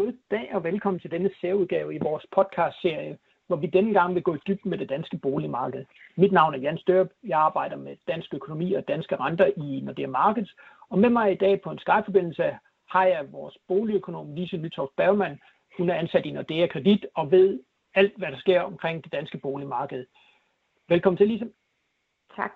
God dag og velkommen til denne særudgave i vores podcastserie, hvor vi denne gang vil gå i dybden med det danske boligmarked. Mit navn er Jan Størp. Jeg arbejder med dansk økonomi og danske renter i Nordea Markets. Og med mig i dag på en Skype-forbindelse har jeg vores boligøkonom Lise Nytoft Bergman. Hun er ansat i Nordea Kredit og ved alt, hvad der sker omkring det danske boligmarked. Velkommen til, Lise. Tak.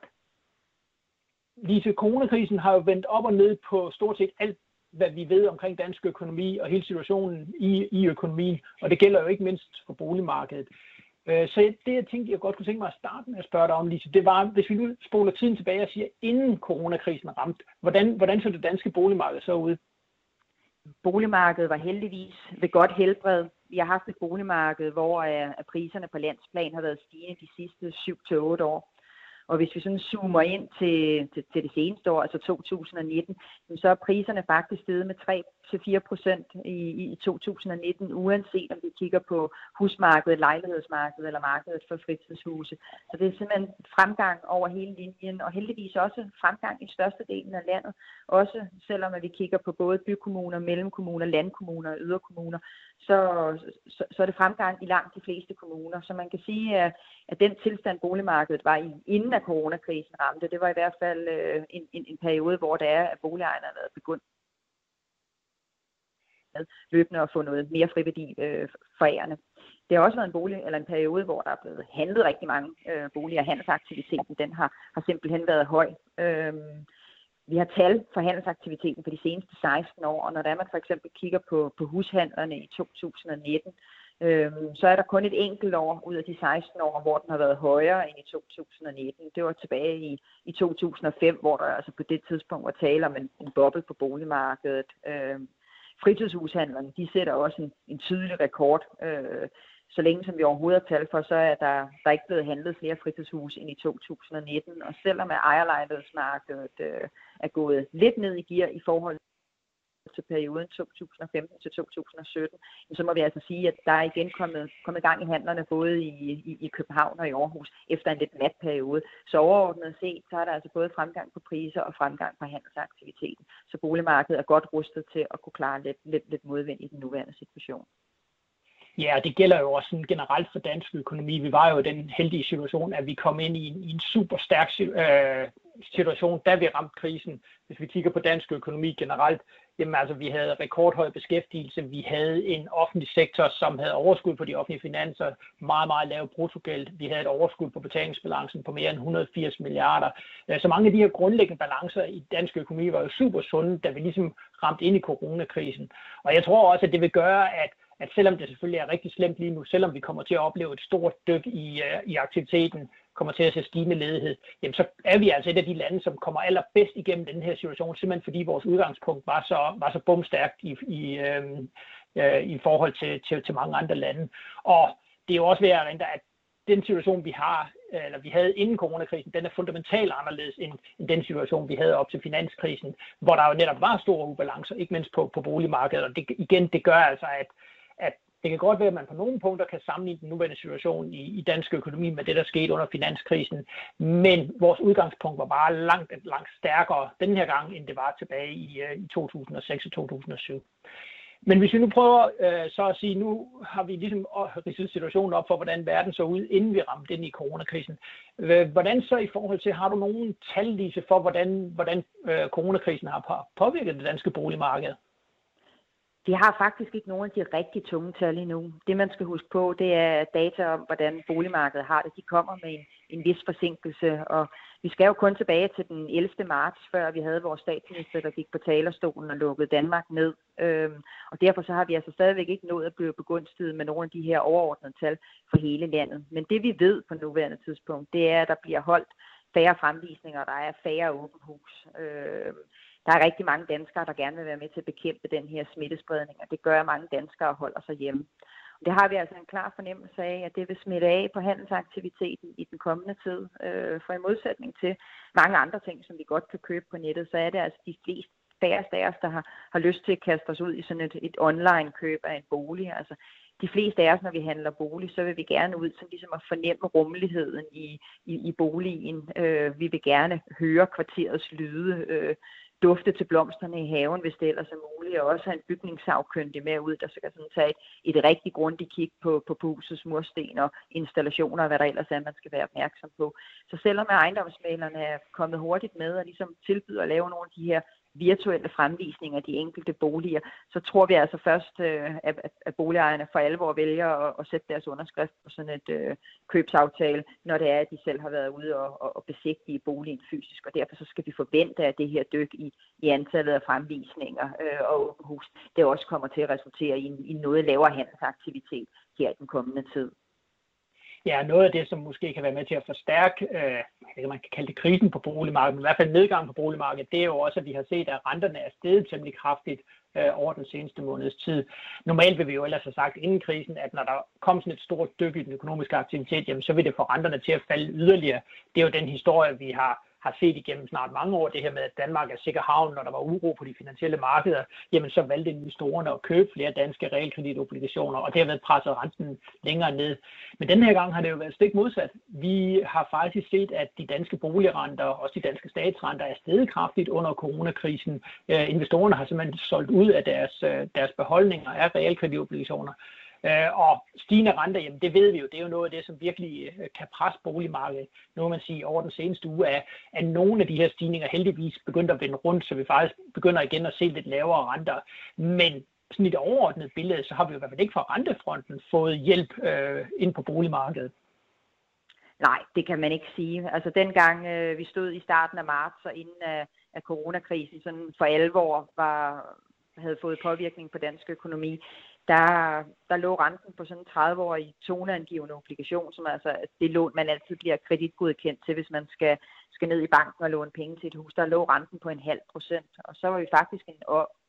Lise, coronakrisen har jo vendt op og ned på stort set alt hvad vi ved omkring dansk økonomi og hele situationen i, i økonomien, og det gælder jo ikke mindst for boligmarkedet. Øh, så det, jeg tænkte, jeg godt kunne tænke mig at starte med at spørge dig om, Lise, det var, hvis vi nu spoler tiden tilbage og siger, inden coronakrisen ramte, hvordan, hvordan så det danske boligmarked så ud? Boligmarkedet var heldigvis ved godt helbred. Vi har haft et boligmarked, hvor øh, priserne på landsplan har været stigende de sidste 7-8 år. Og hvis vi sådan zoomer ind til, til, til det seneste år, altså 2019, så er priserne faktisk steget med 3-4 procent i, i 2019, uanset om vi kigger på husmarkedet, lejlighedsmarkedet eller markedet for fritidshuse. Så det er simpelthen fremgang over hele linjen, og heldigvis også fremgang i størstedelen af landet. Også selvom at vi kigger på både bykommuner, mellemkommuner, landkommuner og yderkommuner, så, så, så er det fremgang i langt de fleste kommuner. Så man kan sige, at, at den tilstand boligmarkedet var i, inden at coronakrisen ramte, det var i hvert fald øh, en, en, en periode, hvor der er, at boligejerne har været begyndt løbende at få noget mere friværdi øh, forærende. Det har også været en bolig eller en periode, hvor der er blevet handlet rigtig mange øh, boliger. Handelsaktiviteten den har, har simpelthen været høj. Øh, vi har tal for handelsaktiviteten for de seneste 16 år, og når der man for eksempel kigger på, på hushandlerne i 2019, øhm, så er der kun et enkelt år ud af de 16 år, hvor den har været højere end i 2019. Det var tilbage i, i 2005, hvor der altså på det tidspunkt var tale om en, en boble på boligmarkedet. Øhm, fritidshushandlerne, de sætter også en, en tydelig rekord. Øh, så længe som vi overhovedet har tal for, så er der, der er ikke blevet handlet flere fritidshuse end i 2019. Og selvom ejerlejlighedsmarkedet øh, er gået lidt ned i gear i forhold til perioden 2015 til 2017, så må vi altså sige, at der er igen kommet, kommet gang i handlerne både i, i, i København og i Aarhus efter en lidt mat periode. Så overordnet set, så er der altså både fremgang på priser og fremgang på handelsaktiviteten. Så boligmarkedet er godt rustet til at kunne klare lidt, lidt, lidt modvind i den nuværende situation. Ja, og det gælder jo også sådan generelt for dansk økonomi. Vi var jo i den heldige situation, at vi kom ind i en, i en super stærk øh, situation, da vi ramte krisen. Hvis vi kigger på dansk økonomi generelt, jamen altså, vi havde rekordhøj beskæftigelse, vi havde en offentlig sektor, som havde overskud på de offentlige finanser, meget, meget lav bruttogæld, vi havde et overskud på betalingsbalancen på mere end 180 milliarder. Øh, så mange af de her grundlæggende balancer i dansk økonomi var jo super sunde, da vi ligesom ramte ind i coronakrisen. Og jeg tror også, at det vil gøre, at at selvom det selvfølgelig er rigtig slemt lige nu, selvom vi kommer til at opleve et stort dyk i, uh, i aktiviteten, kommer til at se stigende ledighed, jamen så er vi altså et af de lande, som kommer allerbedst igennem den her situation, simpelthen fordi vores udgangspunkt var så, var så bumstærkt i, i, øh, øh, i forhold til, til, til mange andre lande. Og det er jo også værd at rente, at den situation, vi har, eller vi havde inden coronakrisen, den er fundamentalt anderledes end, end den situation, vi havde op til finanskrisen, hvor der jo netop var store ubalancer, ikke mindst på, på boligmarkedet. Og det, igen, det gør altså, at at det kan godt være, at man på nogle punkter kan sammenligne den nuværende situation i, i dansk økonomi med det, der skete under finanskrisen, men vores udgangspunkt var bare langt, langt stærkere den her gang, end det var tilbage i, øh, i 2006 og 2007. Men hvis vi nu prøver øh, så at sige, nu har vi ligesom øh, ridset situationen op for, hvordan verden så ud, inden vi ramte ind i coronakrisen. Hvordan så i forhold til, har du nogen tal, for, hvordan, hvordan øh, coronakrisen har påvirket det danske boligmarked? De har faktisk ikke nogen af de rigtig tunge tal endnu. Det man skal huske på, det er data om, hvordan boligmarkedet har det. De kommer med en, en vis forsinkelse, og vi skal jo kun tilbage til den 11. marts, før vi havde vores statsminister, der gik på talerstolen og lukkede Danmark ned. Øhm, og derfor så har vi altså stadigvæk ikke nået at blive begunstiget med nogle af de her overordnede tal for hele landet. Men det vi ved på nuværende tidspunkt, det er, at der bliver holdt færre fremvisninger, og der er færre åben hus. Øhm, der er rigtig mange danskere, der gerne vil være med til at bekæmpe den her smittespredning, og det gør, at mange danskere holder sig hjemme. Det har vi altså en klar fornemmelse af, at det vil smitte af på handelsaktiviteten i den kommende tid. Øh, for i modsætning til mange andre ting, som vi godt kan købe på nettet, så er det altså de fleste færreste af os, der har, har lyst til at kaste os ud i sådan et, et online-køb af en bolig. Altså, de fleste af os, når vi handler bolig, så vil vi gerne ud som ligesom at fornemme rummeligheden i, i, i boligen. Øh, vi vil gerne høre kvarterets lyde. Øh, dufte til blomsterne i haven, hvis det ellers er muligt. og også have en bygningssagkyndig med ud, der skal sådan tage et, et rigtig grundigt kig på, på, på husets mursten og installationer og hvad der ellers er, man skal være opmærksom på. Så selvom ejendomsmalerne er kommet hurtigt med og ligesom tilbyder at lave nogle af de her virtuelle fremvisninger af de enkelte boliger, så tror vi altså først, øh, at, at boligejerne for alvor vælger at, at sætte deres underskrift på sådan et øh, købsaftale, når det er, at de selv har været ude og, og, og besigtige boligen fysisk. Og derfor så skal vi forvente, at det her dyk i, i antallet af fremvisninger øh, og åbenhus, det også kommer til at resultere i en, i noget lavere handelsaktivitet her i den kommende tid ja, noget af det, som måske kan være med til at forstærke, øh, man kan kalde det krisen på boligmarkedet, men i hvert fald nedgang på boligmarkedet, det er jo også, at vi har set, at renterne er steget temmelig kraftigt øh, over den seneste måneds tid. Normalt vil vi jo ellers have sagt inden krisen, at når der kom sådan et stort dyk i den økonomiske aktivitet, jamen, så vil det få renterne til at falde yderligere. Det er jo den historie, vi har har set igennem snart mange år, det her med, at Danmark er sikker havn, når der var uro på de finansielle markeder, jamen så valgte investorerne at købe flere danske realkreditobligationer, og det har været presset renten længere ned. Men den her gang har det jo været stik modsat. Vi har faktisk set, at de danske boligrenter, også de danske statsrenter, er steget kraftigt under coronakrisen. Øh, investorerne har simpelthen solgt ud af deres, øh, deres beholdninger af realkreditobligationer. Øh, og stigende renter, jamen det ved vi jo, det er jo noget af det, som virkelig øh, kan presse boligmarkedet. Nu må man sige, over den seneste uge er, at nogle af de her stigninger heldigvis begyndt at vende rundt, så vi faktisk begynder igen at se lidt lavere renter. Men sådan i det overordnede billede, så har vi jo i hvert fald ikke fra rentefronten fået hjælp øh, ind på boligmarkedet. Nej, det kan man ikke sige. Altså dengang øh, vi stod i starten af marts og inden øh, af coronakrisen sådan for alvor var, havde fået påvirkning på dansk økonomi, der, der lå renten på sådan en 30-årig toneangivende obligation, som altså det lån, man altid bliver kreditgodkendt til, hvis man skal, skal ned i banken og låne penge til et hus. Der lå renten på en halv procent, og så var vi faktisk en,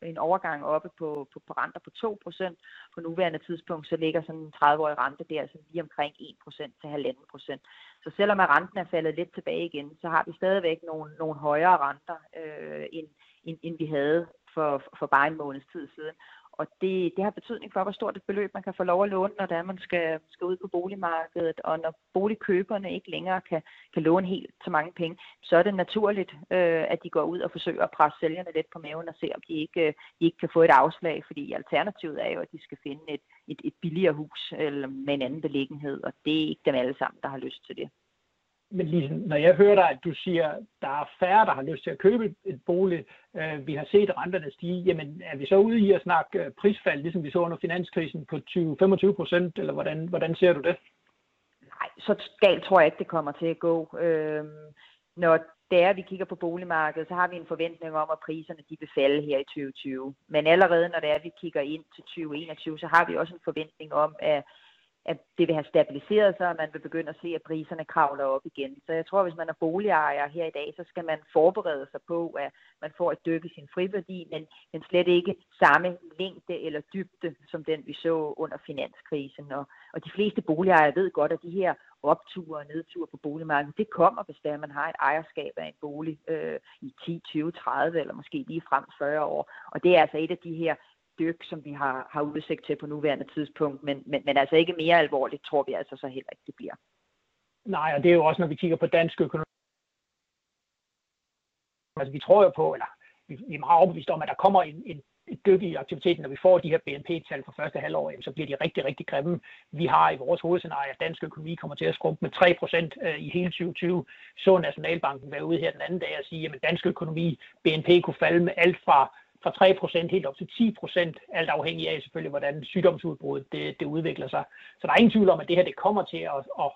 en overgang oppe på, på, på renter på 2 procent. På nuværende tidspunkt, så ligger sådan en 30-årig rente der altså lige omkring 1 procent til 1,5 procent. Så selvom at renten er faldet lidt tilbage igen, så har vi stadigvæk nogle, nogle højere renter, øh, end, end, end vi havde for, for bare en måneds tid siden. Og det, det har betydning for, hvor stort et beløb man kan få lov at låne, når det er, man skal, skal ud på boligmarkedet. Og når boligkøberne ikke længere kan, kan låne helt så mange penge, så er det naturligt, øh, at de går ud og forsøger at presse sælgerne lidt på maven og se, om de ikke, øh, de ikke kan få et afslag. Fordi alternativet er jo, at de skal finde et, et, et billigere hus eller med en anden beliggenhed, og det er ikke dem alle sammen, der har lyst til det men ligesom, når jeg hører dig, at du siger, at der er færre, der har lyst til at købe et bolig, øh, vi har set renterne stige, jamen er vi så ude i at snakke øh, prisfald, ligesom vi så under finanskrisen på 20-25 procent, eller hvordan, hvordan ser du det? Nej, så galt tror jeg ikke, det kommer til at gå. Øh, når det er, at vi kigger på boligmarkedet, så har vi en forventning om, at priserne de vil falde her i 2020. Men allerede når det er, at vi kigger ind til 2021, så har vi også en forventning om, at at det vil have stabiliseret sig, og man vil begynde at se, at priserne kravler op igen. Så jeg tror, at hvis man er boligejer her i dag, så skal man forberede sig på, at man får et dyk i sin friværdi, men, men slet ikke samme længde eller dybde, som den vi så under finanskrisen. Og, og de fleste boligejere ved godt, at de her opture og nedture på boligmarkedet, det kommer, hvis der man har et ejerskab af en bolig øh, i 10, 20, 30 eller måske lige frem 40 år. Og det er altså et af de her dyk, som vi har, har udsigt til på nuværende tidspunkt, men, men, men altså ikke mere alvorligt, tror vi altså så heller ikke, det bliver. Nej, og det er jo også, når vi kigger på dansk økonomi. Altså vi tror jo på, eller vi, vi er meget overbeviste om, at der kommer en, en et dyk i aktiviteten, når vi får de her BNP-tal for første halvår, så bliver de rigtig, rigtig grimme. Vi har i vores hovedscenarie, at dansk økonomi kommer til at skrumpe med 3% øh, i hele 2020. Så Nationalbanken være ude her den anden dag og sige, at dansk økonomi, BNP kunne falde med alt fra fra 3% helt op til 10%, alt afhængig af selvfølgelig, hvordan sygdomsudbruddet det, det udvikler sig. Så der er ingen tvivl om, at det her det kommer til at, at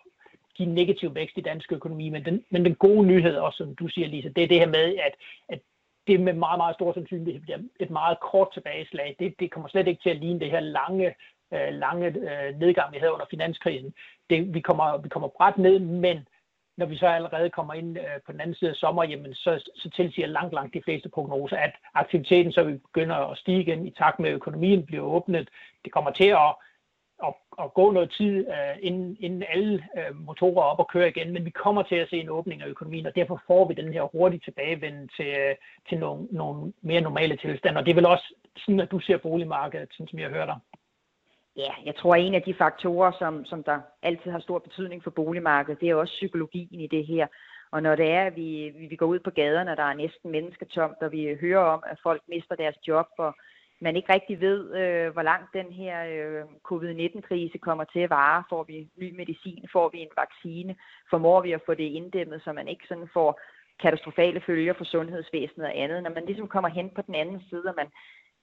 give negativ vækst i dansk økonomi, men den, men den gode nyhed også, som du siger, Lisa, det er det her med, at, at det med meget, meget stor sandsynlighed bliver et meget kort tilbageslag. Det, det kommer slet ikke til at ligne det her lange, øh, lange øh, nedgang, vi havde under finanskrisen. Det, vi, kommer, vi kommer bræt ned, men når vi så allerede kommer ind øh, på den anden side af sommer, jamen så, så tilsiger langt, langt de fleste prognoser, at aktiviteten så vil begynde at stige igen i takt med, at økonomien bliver åbnet. Det kommer til at, at, at gå noget tid, øh, inden, inden alle øh, motorer er op og kører igen, men vi kommer til at se en åbning af økonomien, og derfor får vi den her hurtige tilbagevende til, øh, til nogle, nogle mere normale tilstande. Og det er vel også sådan, at du ser boligmarkedet, sådan som jeg hører dig. Ja, jeg tror, at en af de faktorer, som, som der altid har stor betydning for boligmarkedet, det er også psykologien i det her. Og når det er, at vi, vi går ud på gaderne, og der er næsten mennesketomt, og vi hører om, at folk mister deres job, og man ikke rigtig ved, øh, hvor langt den her øh, covid-19-krise kommer til at vare. Får vi ny medicin? Får vi en vaccine? Formår vi at få det inddæmmet, så man ikke sådan får katastrofale følger for sundhedsvæsenet og andet. Når man ligesom kommer hen på den anden side, og man,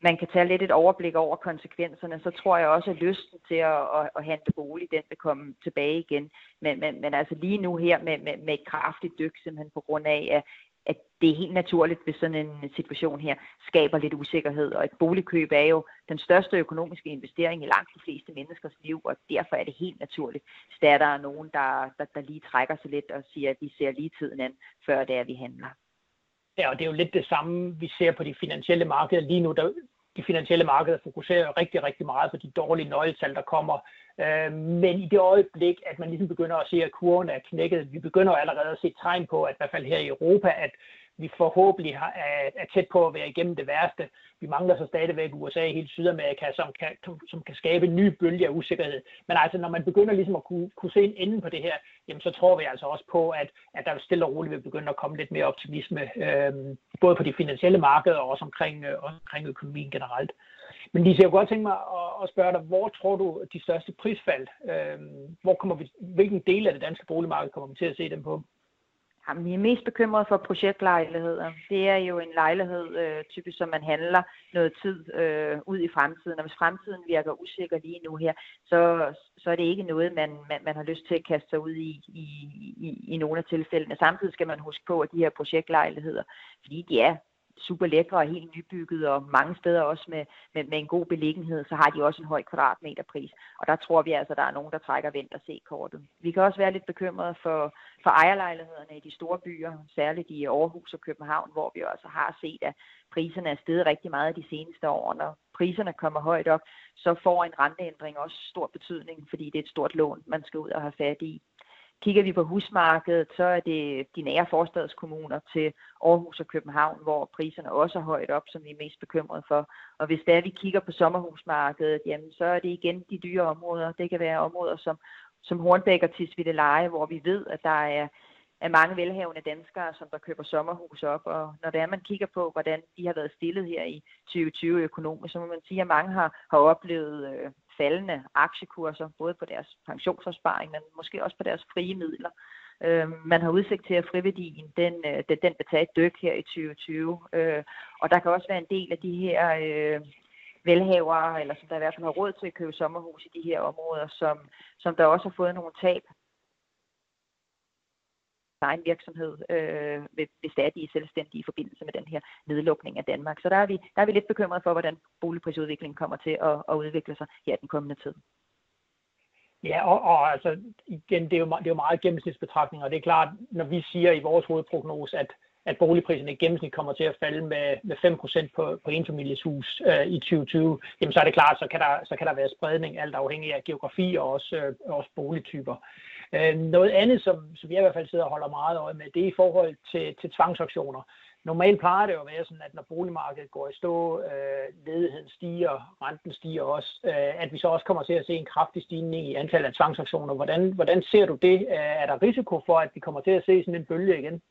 man kan tage lidt et overblik over konsekvenserne, så tror jeg også, at lysten til at, at, at handle bolig, den vil komme tilbage igen. Men, men, men altså lige nu her med, med, med et kraftigt dyk, simpelthen på grund af, at, at det er helt naturligt, hvis sådan en situation her skaber lidt usikkerhed. Og et boligkøb er jo den største økonomiske investering i langt de fleste menneskers liv, og derfor er det helt naturligt, hvis der er nogen, der, der, der lige trækker sig lidt og siger, at vi ser lige tiden an, før det er, vi handler. Ja, og det er jo lidt det samme, vi ser på de finansielle markeder lige nu. Der, de finansielle markeder fokuserer rigtig, rigtig meget på de dårlige nøgletal, der kommer. Øh, men i det øjeblik, at man ligesom begynder at se, at kurven er knækket, vi begynder allerede at se tegn på, at i hvert fald her i Europa, at vi forhåbentlig er, er tæt på at være igennem det værste. Vi mangler så stadigvæk USA i hele Sydamerika, som kan, som kan skabe en ny bølge af usikkerhed. Men altså, når man begynder ligesom at kunne, kunne se en ende på det her, jamen så tror vi altså også på, at, at der stille og roligt vil begynde at komme lidt mere optimisme, øh, både på de finansielle markeder og også omkring, øh, omkring økonomien generelt. Men Lise, jeg kunne godt tænke mig at, at spørge dig, hvor tror du de største prisfald, øh, hvor kommer vi, hvilken del af det danske boligmarked kommer vi til at se dem på? Jamen, vi er mest bekymrede for projektlejligheder. Det er jo en lejlighed, øh, typisk som man handler noget tid øh, ud i fremtiden. Og hvis fremtiden virker usikker lige nu her, så, så er det ikke noget, man, man, man har lyst til at kaste sig ud i, i, i, i nogle af tilfældene. Samtidig skal man huske på, at de her projektlejligheder, fordi de er super lækre og helt nybygget, og mange steder også med, med, med en god beliggenhed, så har de også en høj kvadratmeterpris. Og der tror vi altså, at der er nogen, der trækker vent og se kortet. Vi kan også være lidt bekymrede for, for ejerlejlighederne i de store byer, særligt i Aarhus og København, hvor vi også altså har set, at priserne er steget rigtig meget de seneste år. Når priserne kommer højt op, så får en renteændring også stor betydning, fordi det er et stort lån, man skal ud og have fat i. Kigger vi på husmarkedet, så er det de nære forstadskommuner til Aarhus og København, hvor priserne også er højt op, som vi er mest bekymrede for. Og hvis der vi kigger på sommerhusmarkedet, jamen, så er det igen de dyre områder. Det kan være områder som, som Hornbæk og Tisvildeleje, hvor vi ved, at der er af mange velhavende danskere, som der køber sommerhus op. Og når det er, man kigger på, hvordan de har været stillet her i 2020 økonomisk, så må man sige, at mange har, har oplevet øh, faldende aktiekurser, både på deres pensionsopsparing, men måske også på deres frie midler. Øh, man har udsigt til, at friværdien den, øh, den, den vil tage et dyk her i 2020. Øh, og der kan også være en del af de her øh, velhavere, eller som der i hvert fald har råd til at købe sommerhus i de her områder, som, som der også har fået nogle tab egen virksomhed, øh, hvis det er, de er selvstændige i forbindelse med den her nedlukning af Danmark. Så der er vi, der er vi lidt bekymrede for, hvordan boligprisudviklingen kommer til at, at udvikle sig her den kommende tid. Ja, og, og altså, igen, det er, jo, det er jo meget gennemsnitsbetragtning, og det er klart, når vi siger i vores hovedprognose, at, at boligpriserne i gennemsnit kommer til at falde med, med 5% på, på enfamilieshus øh, i 2020, jamen så er det klart, så kan der, så kan der være spredning, alt afhængig af geografi og også, øh, også boligtyper. Øh, noget andet, som, som jeg i hvert fald sidder og holder meget øje med, det er i forhold til, til tvangsauktioner. Normalt plejer det jo at være sådan, at når boligmarkedet går i stå, øh, ledigheden stiger, renten stiger også, øh, at vi så også kommer til at se en kraftig stigning i antallet af tvangsauktioner. Hvordan, hvordan ser du det? Øh, er der risiko for, at vi kommer til at se sådan en bølge igen?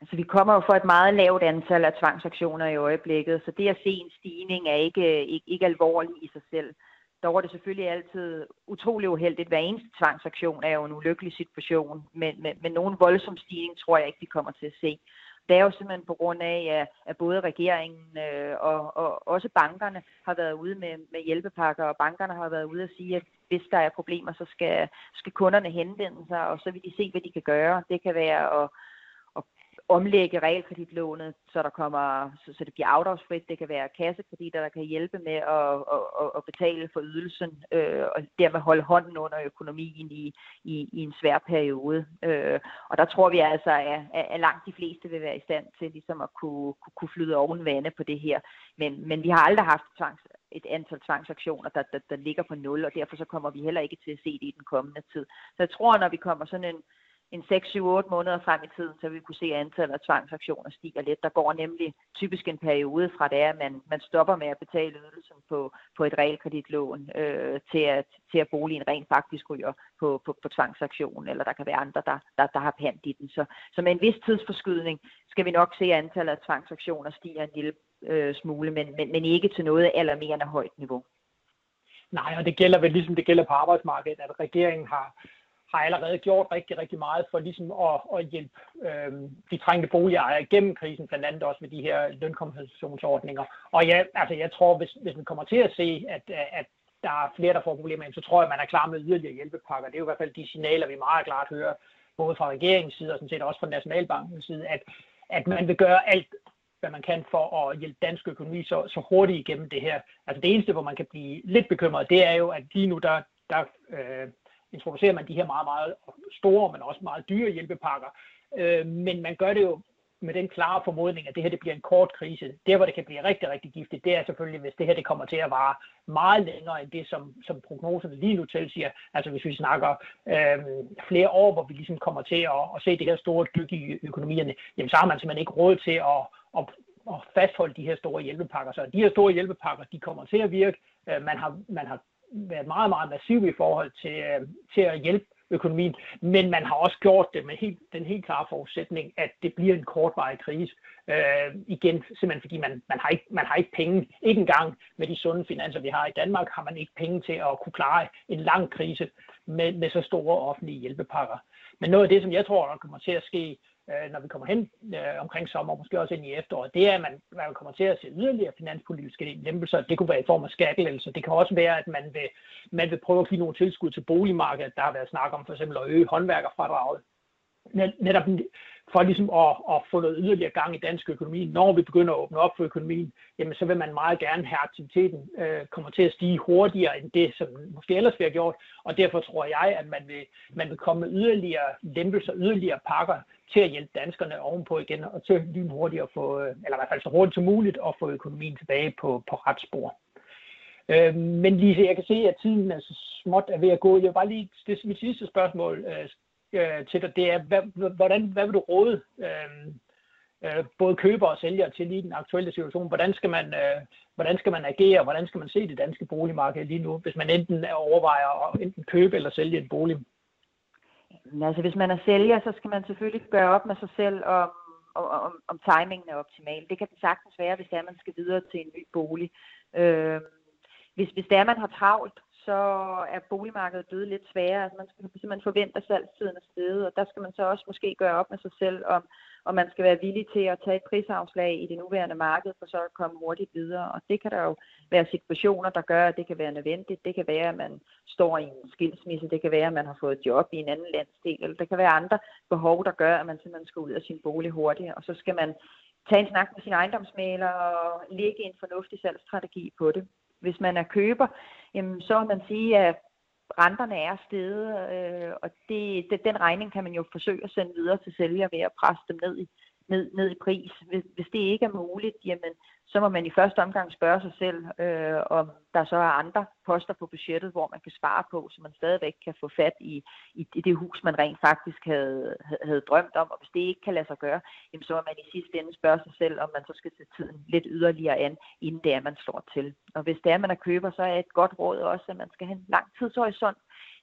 Altså, vi kommer jo for et meget lavt antal af tvangsaktioner i øjeblikket, så det at se en stigning er ikke, ikke, ikke alvorligt i sig selv dog er det selvfølgelig altid utrolig uheldigt. Hver eneste tvangsaktion er jo en ulykkelig situation, men, men, men nogen voldsom stigning tror jeg ikke, vi kommer til at se. Det er jo simpelthen på grund af, at, både regeringen øh, og, og også bankerne har været ude med, med hjælpepakker, og bankerne har været ude at sige, at hvis der er problemer, så skal, skal kunderne henvende sig, og så vil de se, hvad de kan gøre. Det kan være at omlægge realkreditlånet, så der kommer, så, så det bliver afdragsfrit. Det kan være kassekreditter, der kan hjælpe med at, at, at betale for ydelsen, øh, og dermed holde hånden under økonomien i, i, i en svær periode. Øh, og der tror vi altså, at, at langt de fleste vil være i stand til ligesom at kunne, kunne, kunne flyde oven vande på det her. Men, men vi har aldrig haft tvangs, et antal tvangsaktioner, der, der, der ligger på nul, og derfor så kommer vi heller ikke til at se det i den kommende tid. Så jeg tror, når vi kommer sådan en en 6-7-8 måneder frem i tiden, så vi kunne se, at antallet af tvangsaktioner stiger lidt. Der går nemlig typisk en periode fra det, at man, man stopper med at betale ydelsen på, på et realkreditlån, øh, til, at, til at boligen rent faktisk ryger på, på, på tvangsaktionen, eller der kan være andre, der, der, der har pant i den. Så, så med en vis tidsforskydning skal vi nok se, at antallet af tvangsaktioner stiger en lille øh, smule, men, men, men ikke til noget alarmerende højt niveau. Nej, og det gælder vel ligesom det gælder på arbejdsmarkedet, at regeringen har, har allerede gjort rigtig, rigtig meget for ligesom at, at hjælpe øh, de trængte boligejere igennem krisen, blandt andet også med de her lønkompensationsordninger. Og ja, altså jeg tror, hvis, hvis man kommer til at se, at, at der er flere, der får problemer, så tror jeg, at man er klar med yderligere hjælpepakker. Det er jo i hvert fald de signaler, vi meget klart hører, både fra regeringens side og sådan set også fra Nationalbankens side, at, at man vil gøre alt, hvad man kan for at hjælpe dansk økonomi så, så hurtigt igennem det her. Altså det eneste, hvor man kan blive lidt bekymret, det er jo, at lige nu der, der øh, introducerer man de her meget, meget store, men også meget dyre hjælpepakker. Øh, men man gør det jo med den klare formodning, at det her det bliver en kort krise. Der, hvor det kan blive rigtig, rigtig giftigt, det er selvfølgelig, hvis det her det kommer til at vare meget længere end det, som, som prognoserne lige nu tilsiger. Altså hvis vi snakker øh, flere år, hvor vi ligesom kommer til at, at se det her store dyk i økonomierne, jamen så har man simpelthen ikke råd til at, at, at fastholde de her store hjælpepakker. Så de her store hjælpepakker, de kommer til at virke. Øh, man, har, man har været meget, meget massiv i forhold til, øh, til at hjælpe økonomien, men man har også gjort det med helt, den helt klare forudsætning, at det bliver en kortvarig krise. Øh, igen, simpelthen fordi man, man, har ikke, man har ikke penge, ikke engang med de sunde finanser, vi har i Danmark, har man ikke penge til at kunne klare en lang krise med, med så store offentlige hjælpepakker. Men noget af det, som jeg tror, der kommer til at ske øh, når vi kommer hen øh, omkring sommer, måske også ind i efteråret, det er, at man, man kommer til at se yderligere finanspolitiske lempelser. Det kunne være i form af skattelettelser. Det kan også være, at man vil, man vil prøve at give nogle tilskud til boligmarkedet. Der har været snak om for eksempel at øge håndværkerfradraget. Netop for ligesom at, at få noget yderligere gang i dansk økonomi. Når vi begynder at åbne op for økonomien, jamen så vil man meget gerne have aktiviteten øh, kommer til at stige hurtigere end det, som måske ellers vi har gjort. Og derfor tror jeg, at man vil, man vil komme med yderligere lempelser, yderligere pakker til at hjælpe danskerne ovenpå igen, og til lige hurtigt at få, øh, eller i hvert fald så hurtigt som muligt, at få økonomien tilbage på, på ret spor. Øh, men Lise, jeg kan se, at tiden er så småt er ved at gå. Jeg vil bare lige, det er mit sidste spørgsmål øh, øh, til dig, det er, hvad, hvordan, hvad vil du råde øh, øh, både køber og sælger til i den aktuelle situation? Hvordan skal, man, øh, hvordan skal man agere? Hvordan skal man se det danske boligmarked lige nu, hvis man enten overvejer at enten købe eller sælge en bolig? Altså, hvis man er sælger, så skal man selvfølgelig gøre op med sig selv om, om, om timingen er optimal. Det kan det sagtens være, hvis det er, man skal videre til en ny bolig. Øh, hvis, hvis det er, man har travlt, så er boligmarkedet blevet lidt sværere. Altså man skal simpelthen forvente, at salgstiden er steget, og der skal man så også måske gøre op med sig selv, om, om man skal være villig til at tage et prisafslag i det nuværende marked, for så at komme hurtigt videre. Og det kan der jo være situationer, der gør, at det kan være nødvendigt. Det kan være, at man står i en skilsmisse. Det kan være, at man har fået et job i en anden landsdel. Eller det kan være andre behov, der gør, at man simpelthen skal ud af sin bolig hurtigt. Og så skal man tage en snak med sin ejendomsmaler og lægge en fornuftig salgsstrategi på det hvis man er køber, jamen, så vil man sige, at renterne er steget, øh, og det, det, den regning kan man jo forsøge at sende videre til sælger ved at presse dem ned i, ned, ned i pris. Hvis, hvis det ikke er muligt, jamen, så må man i første omgang spørge sig selv, øh, om der så er andre poster på budgettet, hvor man kan spare på, så man stadigvæk kan få fat i, i, i det hus, man rent faktisk havde, havde drømt om. Og hvis det ikke kan lade sig gøre, jamen, så må man i sidste ende spørge sig selv, om man så skal se tiden lidt yderligere an, inden det er, man slår til. Og hvis det er, man er køber, så er et godt råd også, at man skal have en lang tidshorisont.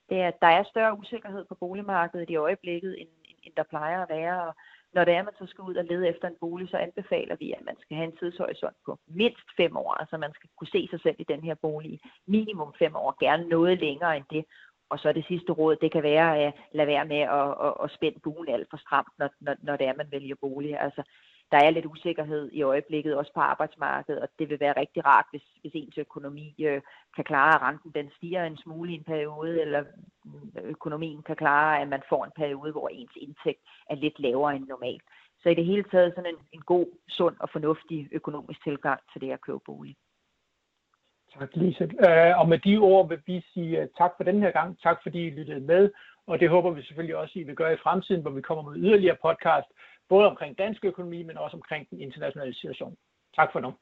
Det er, at der er større usikkerhed på boligmarkedet i øjeblikket, end, end der plejer at være. Og når det er, at man så skal ud og lede efter en bolig, så anbefaler vi, at man skal have en tidshorisont på mindst fem år. Altså man skal kunne se sig selv i den her bolig minimum fem år, gerne noget længere end det. Og så det sidste råd, det kan være at lade være med at, at, at spænde buen alt for stramt, når, når, når det er, man vælger bolig. Altså, der er lidt usikkerhed i øjeblikket, også på arbejdsmarkedet, og det vil være rigtig rart, hvis, hvis ens økonomi øh, kan klare, at renten den stiger en smule i en periode, eller øh, økonomien kan klare, at man får en periode, hvor ens indtægt er lidt lavere end normalt. Så i det hele taget sådan en, en god, sund og fornuftig økonomisk tilgang til det at købe bolig. Tak, Lise. Øh, og med de ord vil vi sige øh, tak for den her gang. Tak fordi I lyttede med. Og det håber vi selvfølgelig også, I vil gøre i fremtiden, hvor vi kommer med yderligere podcast, både omkring dansk økonomi, men også omkring den internationale situation. Tak for nu.